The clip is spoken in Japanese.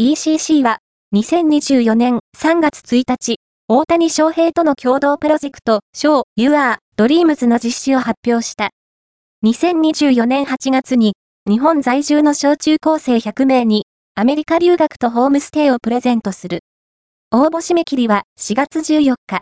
ECC は、2024年3月1日、大谷翔平との共同プロジェクト、ショー、ユアー、ドリームズの実施を発表した。2024年8月に、日本在住の小中高生100名に、アメリカ留学とホームステイをプレゼントする。応募締め切りは4月14日。